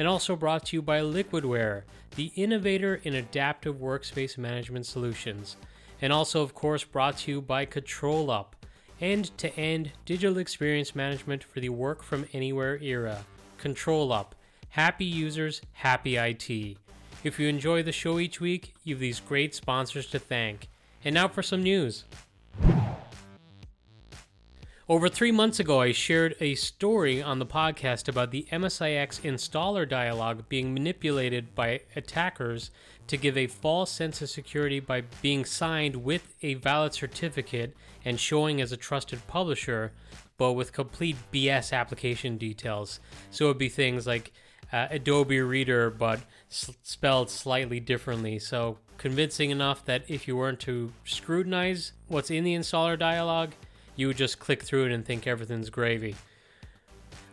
And also brought to you by Liquidware, the innovator in adaptive workspace management solutions. And also, of course, brought to you by ControlUp end to end digital experience management for the work from anywhere era. ControlUp. Happy users, happy IT. If you enjoy the show each week, you have these great sponsors to thank. And now for some news. Over three months ago, I shared a story on the podcast about the MSIX installer dialog being manipulated by attackers to give a false sense of security by being signed with a valid certificate and showing as a trusted publisher, but with complete BS application details. So it would be things like uh, Adobe Reader, but s- spelled slightly differently. So convincing enough that if you weren't to scrutinize what's in the installer dialog, you would just click through it and think everything's gravy.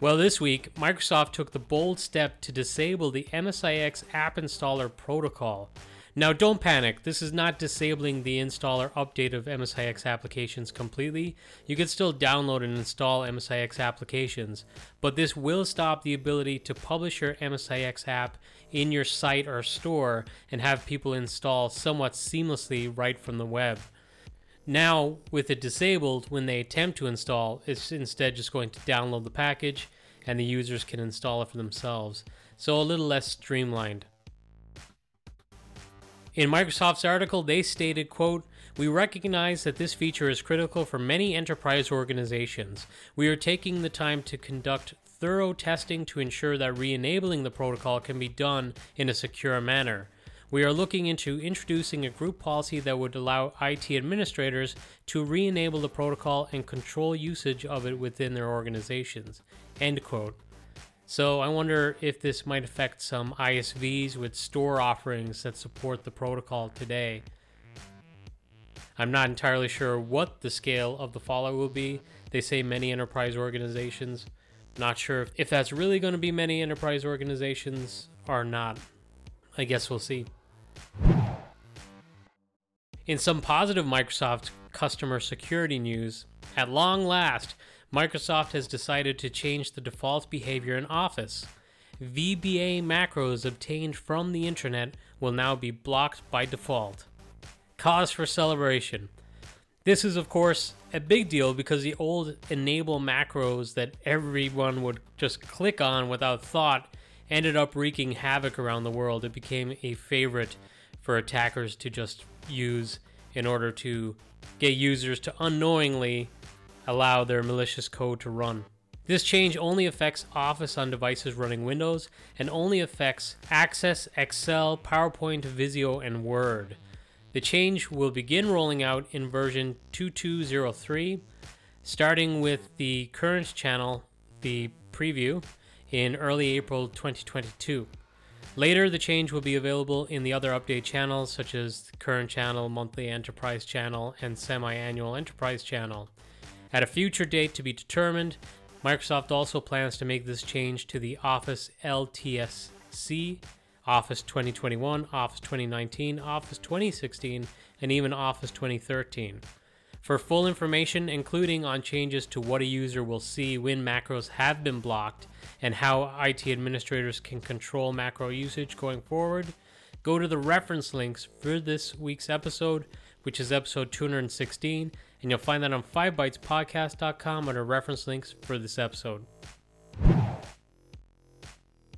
Well, this week, Microsoft took the bold step to disable the MSIX App Installer protocol. Now, don't panic, this is not disabling the installer update of MSIX applications completely. You can still download and install MSIX applications, but this will stop the ability to publish your MSIX app in your site or store and have people install somewhat seamlessly right from the web. Now, with it disabled, when they attempt to install, it's instead just going to download the package and the users can install it for themselves. So a little less streamlined. In Microsoft's article, they stated, quote, we recognize that this feature is critical for many enterprise organizations. We are taking the time to conduct thorough testing to ensure that re enabling the protocol can be done in a secure manner. We are looking into introducing a group policy that would allow IT administrators to re enable the protocol and control usage of it within their organizations. End quote. So I wonder if this might affect some ISVs with store offerings that support the protocol today. I'm not entirely sure what the scale of the fallout will be. They say many enterprise organizations. Not sure if, if that's really going to be many enterprise organizations or not. I guess we'll see. In some positive Microsoft customer security news, at long last, Microsoft has decided to change the default behavior in Office. VBA macros obtained from the internet will now be blocked by default. Cause for celebration. This is, of course, a big deal because the old enable macros that everyone would just click on without thought ended up wreaking havoc around the world. It became a favorite for attackers to just use in order to get users to unknowingly allow their malicious code to run. This change only affects Office on devices running Windows and only affects Access, Excel, PowerPoint, Visio, and Word. The change will begin rolling out in version 2203, starting with the current channel, the preview, in early April 2022. Later, the change will be available in the other update channels, such as the current channel, monthly enterprise channel, and semi annual enterprise channel. At a future date to be determined, Microsoft also plans to make this change to the Office LTSC, Office 2021, Office 2019, Office 2016, and even Office 2013. For full information, including on changes to what a user will see when macros have been blocked and how IT administrators can control macro usage going forward, go to the reference links for this week's episode, which is episode 216, and you'll find that on 5bytespodcast.com under reference links for this episode.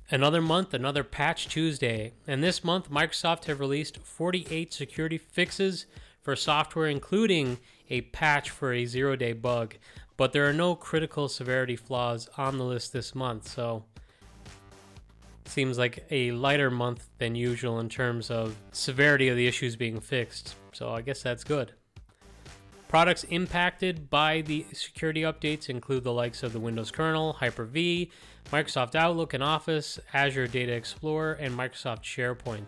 Another month, another Patch Tuesday, and this month Microsoft have released 48 security fixes for software, including a patch for a zero day bug. But there are no critical severity flaws on the list this month, so seems like a lighter month than usual in terms of severity of the issues being fixed. So I guess that's good. Products impacted by the security updates include the likes of the Windows kernel, Hyper-V, Microsoft Outlook and Office, Azure Data Explorer, and Microsoft SharePoint.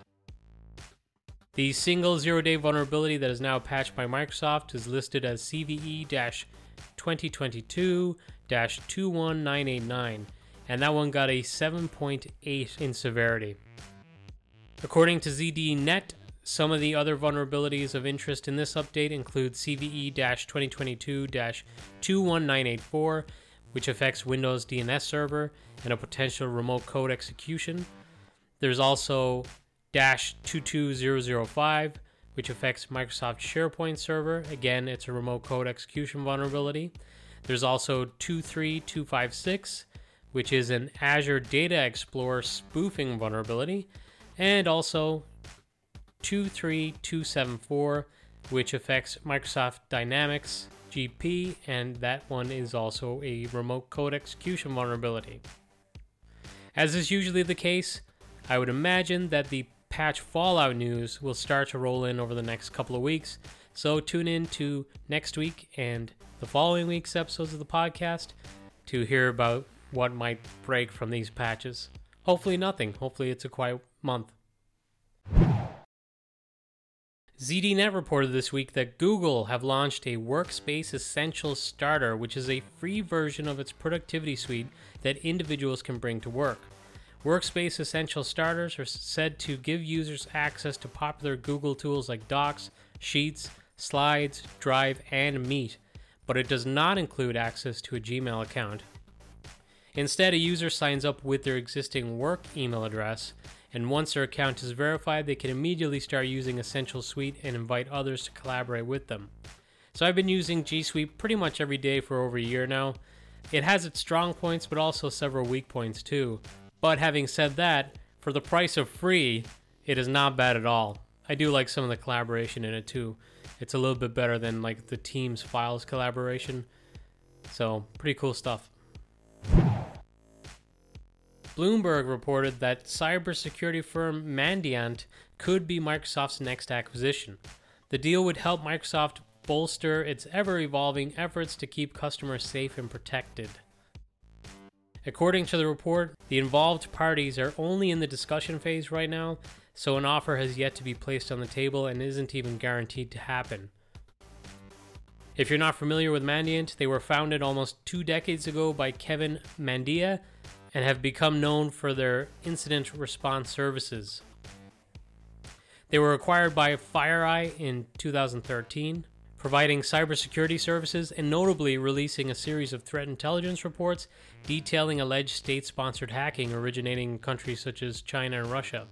The single zero day vulnerability that is now patched by Microsoft is listed as CVE 2022 21989, and that one got a 7.8 in severity. According to ZDNet, some of the other vulnerabilities of interest in this update include CVE 2022 21984, which affects Windows DNS Server and a potential remote code execution. There's also 22005, which affects Microsoft SharePoint Server. Again, it's a remote code execution vulnerability. There's also 23256, which is an Azure Data Explorer spoofing vulnerability. And also 23274, which affects Microsoft Dynamics GP, and that one is also a remote code execution vulnerability. As is usually the case, I would imagine that the patch fallout news will start to roll in over the next couple of weeks. So tune in to next week and the following week's episodes of the podcast to hear about what might break from these patches. Hopefully, nothing. Hopefully, it's a quiet month. ZDNet reported this week that Google have launched a Workspace Essentials Starter, which is a free version of its productivity suite that individuals can bring to work. Workspace Essential Starters are said to give users access to popular Google tools like Docs, Sheets, Slides, Drive, and Meet, but it does not include access to a Gmail account. Instead, a user signs up with their existing work email address, and once their account is verified, they can immediately start using Essential Suite and invite others to collaborate with them. So I've been using G Suite pretty much every day for over a year now. It has its strong points, but also several weak points too. But having said that, for the price of free, it is not bad at all. I do like some of the collaboration in it too. It's a little bit better than like the Teams files collaboration. So, pretty cool stuff. Bloomberg reported that cybersecurity firm Mandiant could be Microsoft's next acquisition. The deal would help Microsoft bolster its ever evolving efforts to keep customers safe and protected. According to the report, the involved parties are only in the discussion phase right now, so an offer has yet to be placed on the table and isn't even guaranteed to happen. If you're not familiar with Mandiant, they were founded almost two decades ago by Kevin Mandia and have become known for their incident response services. They were acquired by FireEye in 2013 providing cybersecurity services, and notably releasing a series of threat intelligence reports detailing alleged state sponsored hacking originating in countries such as China and Russia.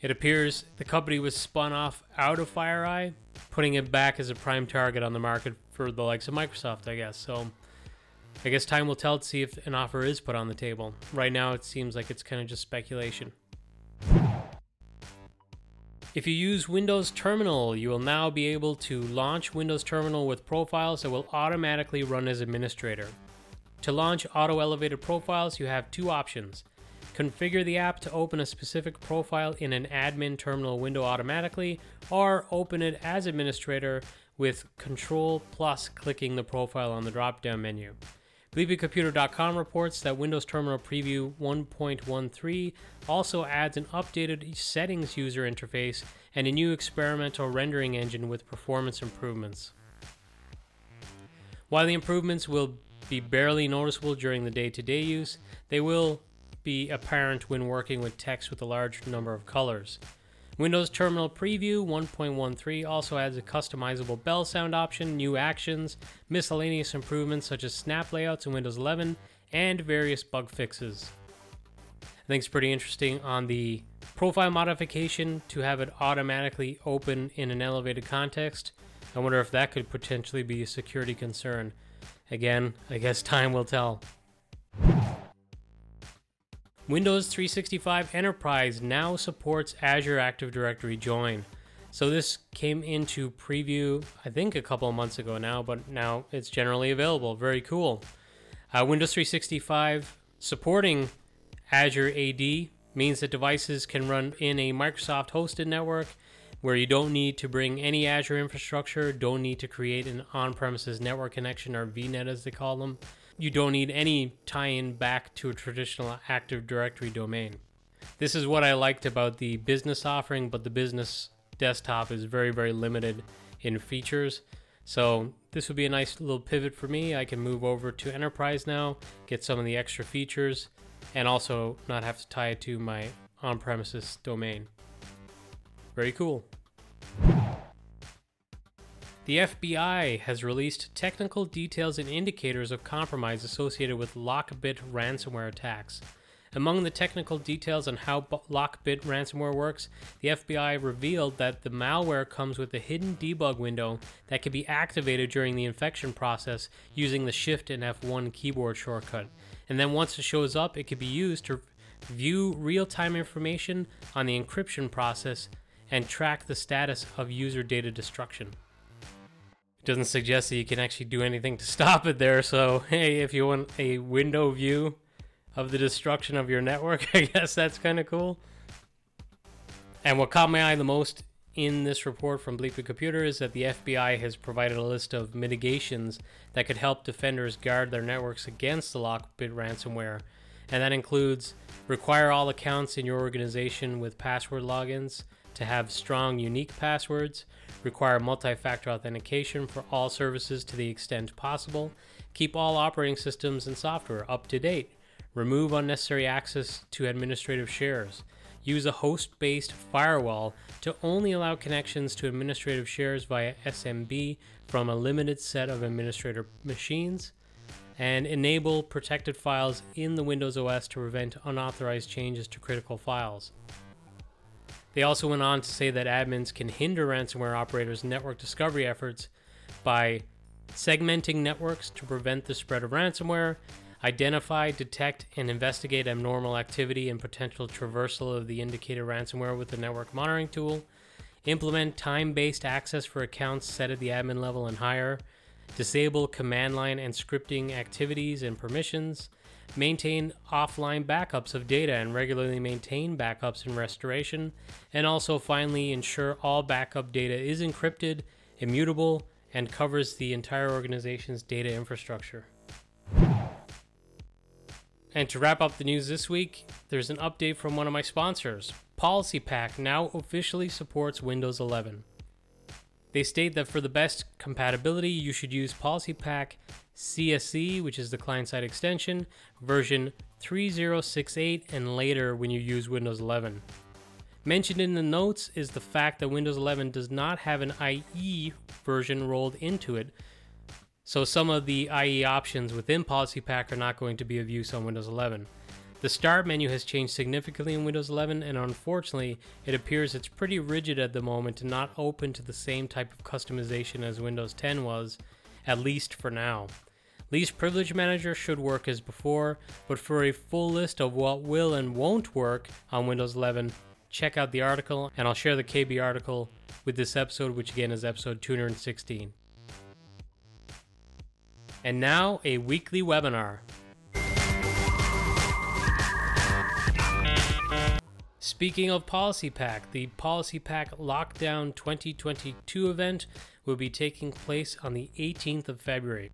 It appears the company was spun off out of FireEye, putting it back as a prime target on the market for the likes of Microsoft, I guess. So I guess time will tell to see if an offer is put on the table. Right now, it seems like it's kind of just speculation. If you use Windows Terminal, you will now be able to launch Windows Terminal with profiles that will automatically run as administrator. To launch auto elevated profiles, you have two options. Configure the app to open a specific profile in an admin terminal window automatically, or open it as administrator with Control plus clicking the profile on the drop down menu. BleepingComputer.com reports that Windows Terminal Preview 1.13 also adds an updated settings user interface and a new experimental rendering engine with performance improvements. While the improvements will be barely noticeable during the day to day use, they will be apparent when working with text with a large number of colors. Windows Terminal Preview 1.13 also adds a customizable bell sound option, new actions, miscellaneous improvements such as snap layouts in Windows 11, and various bug fixes. I think it's pretty interesting on the profile modification to have it automatically open in an elevated context. I wonder if that could potentially be a security concern. Again, I guess time will tell. Windows 365 Enterprise now supports Azure Active Directory Join. So this came into preview, I think, a couple of months ago now, but now it's generally available. Very cool. Uh, Windows 365 supporting Azure AD means that devices can run in a Microsoft hosted network where you don't need to bring any Azure infrastructure, don't need to create an on premises network connection or VNet as they call them. You don't need any tie in back to a traditional Active Directory domain. This is what I liked about the business offering, but the business desktop is very, very limited in features. So this would be a nice little pivot for me. I can move over to enterprise now, get some of the extra features, and also not have to tie it to my on premises domain. Very cool. The FBI has released technical details and indicators of compromise associated with Lockbit ransomware attacks. Among the technical details on how Lockbit ransomware works, the FBI revealed that the malware comes with a hidden debug window that can be activated during the infection process using the Shift and F1 keyboard shortcut. And then once it shows up, it can be used to view real time information on the encryption process and track the status of user data destruction. It doesn't suggest that you can actually do anything to stop it there, so hey, if you want a window view of the destruction of your network. I guess that's kind of cool. And what caught my eye the most in this report from Bleeping Computer is that the FBI has provided a list of mitigations that could help defenders guard their networks against the Lockbit ransomware. And that includes require all accounts in your organization with password logins to have strong, unique passwords, require multi factor authentication for all services to the extent possible, keep all operating systems and software up to date, remove unnecessary access to administrative shares, use a host based firewall to only allow connections to administrative shares via SMB from a limited set of administrator machines, and enable protected files in the Windows OS to prevent unauthorized changes to critical files. They also went on to say that admins can hinder ransomware operators' network discovery efforts by segmenting networks to prevent the spread of ransomware Identify, detect, and investigate abnormal activity and potential traversal of the indicated ransomware with the network monitoring tool. Implement time based access for accounts set at the admin level and higher. Disable command line and scripting activities and permissions. Maintain offline backups of data and regularly maintain backups and restoration. And also, finally, ensure all backup data is encrypted, immutable, and covers the entire organization's data infrastructure. And to wrap up the news this week, there's an update from one of my sponsors. PolicyPak now officially supports Windows 11. They state that for the best compatibility, you should use PolicyPak CSE, which is the client side extension, version 3068 and later when you use Windows 11. Mentioned in the notes is the fact that Windows 11 does not have an IE version rolled into it, so some of the IE options within PolicyPak are not going to be of use on Windows 11. The Start menu has changed significantly in Windows 11, and unfortunately, it appears it's pretty rigid at the moment and not open to the same type of customization as Windows 10 was, at least for now. Least Privilege Manager should work as before, but for a full list of what will and won't work on Windows 11, check out the article, and I'll share the KB article with this episode, which again is episode 216. And now, a weekly webinar. Speaking of PolicyPak, the PolicyPak Lockdown 2022 event will be taking place on the 18th of February.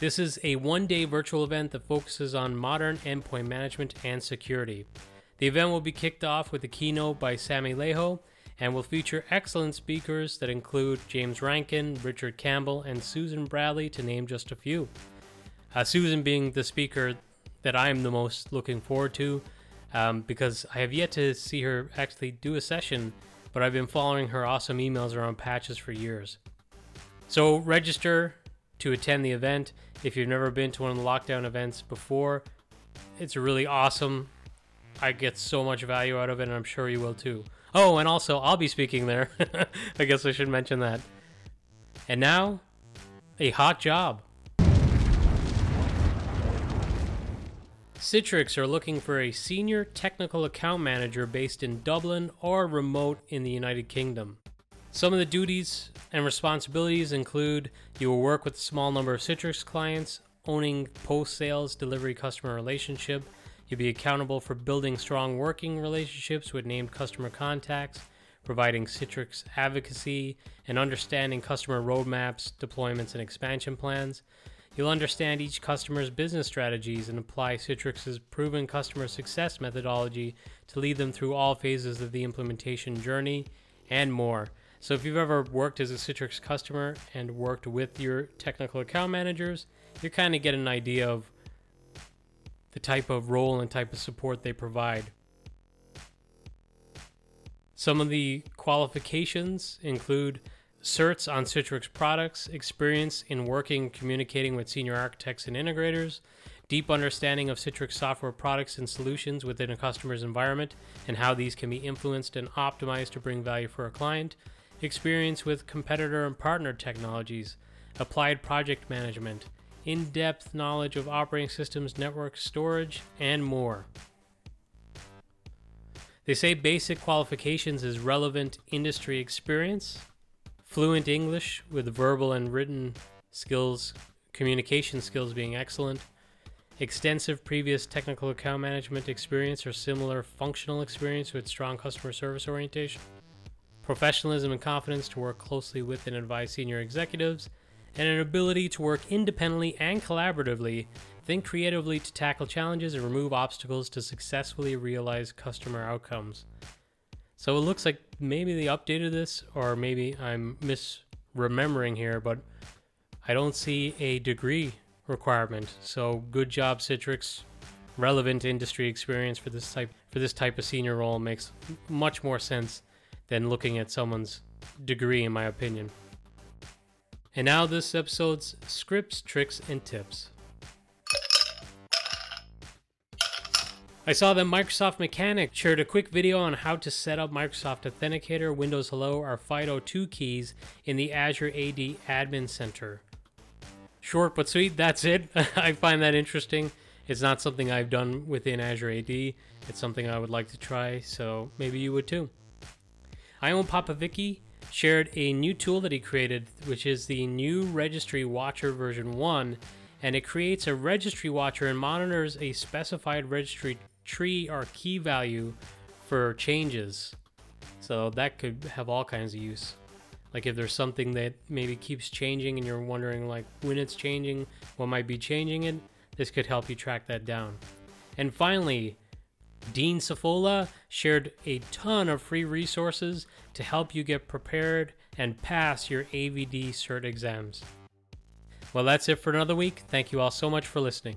This is a one day virtual event that focuses on modern endpoint management and security. The event will be kicked off with a keynote by Sami Laiho and will feature excellent speakers that include James Rankin, Richard Campbell, and Susan Bradley, to name just a few. Uh, Susan being the speaker that I'm the most looking forward to um, because I have yet to see her actually do a session, but I've been following her awesome emails around patches for years. So register to attend the event if you've never been to one of the lockdown events before. It's really awesome. I get so much value out of it, and I'm sure you will too. Oh, and also, I'll be speaking there. I guess I should mention that. And now, a hot job. Citrix are looking for a senior technical account manager based in Dublin or remote in the United Kingdom. Some of the duties and responsibilities include you will work with a small number of Citrix clients, owning post sales delivery customer relationship, You'll be accountable for building strong working relationships with named customer contacts, providing Citrix advocacy, and understanding customer roadmaps, deployments, and expansion plans. You'll understand each customer's business strategies and apply Citrix's proven customer success methodology to lead them through all phases of the implementation journey and more. So, if you've ever worked as a Citrix customer and worked with your technical account managers, you kind of get an idea of the type of role and type of support they provide. Some of the qualifications include certs on Citrix products, experience in working communicating with senior architects and integrators, deep understanding of Citrix software products and solutions within a customer's environment and how these can be influenced and optimized to bring value for a client, experience with competitor and partner technologies, applied project management, in depth knowledge of operating systems, network storage, and more. They say basic qualifications is relevant industry experience, fluent English with verbal and written skills, communication skills being excellent, extensive previous technical account management experience or similar functional experience with strong customer service orientation, professionalism and confidence to work closely with and advise senior executives, and an ability to work independently and collaboratively, think creatively to tackle challenges and remove obstacles to successfully realize customer outcomes. So it looks like maybe they updated this, or maybe I'm misremembering here, but I don't see a degree requirement. So good job, Citrix. Relevant industry experience for this type for this type of senior role makes much more sense than looking at someone's degree, in my opinion. And now this episode's scripts, tricks, and tips. I saw that Microsoft Mechanic shared a quick video on how to set up Microsoft Authenticator, Windows Hello, or FIDO2 keys in the Azure AD Admin Center. Short but sweet, that's it. I find that interesting. It's not something I've done within Azure AD. It's something I would like to try, so maybe you would too. I own Papa shared a new tool that he created, which is the new Registry Watcher version 1, and it creates a registry watcher and monitors a specified registry tree or key value for changes. So that could have all kinds of use. Like if there's something that maybe keeps changing and you're wondering like when it's changing, what might be changing it, this could help you track that down. And finally, Dean Cefola shared a ton of free resources to help you get prepared and pass your AVD CERT exams. Well, that's it for another week. Thank you all so much for listening.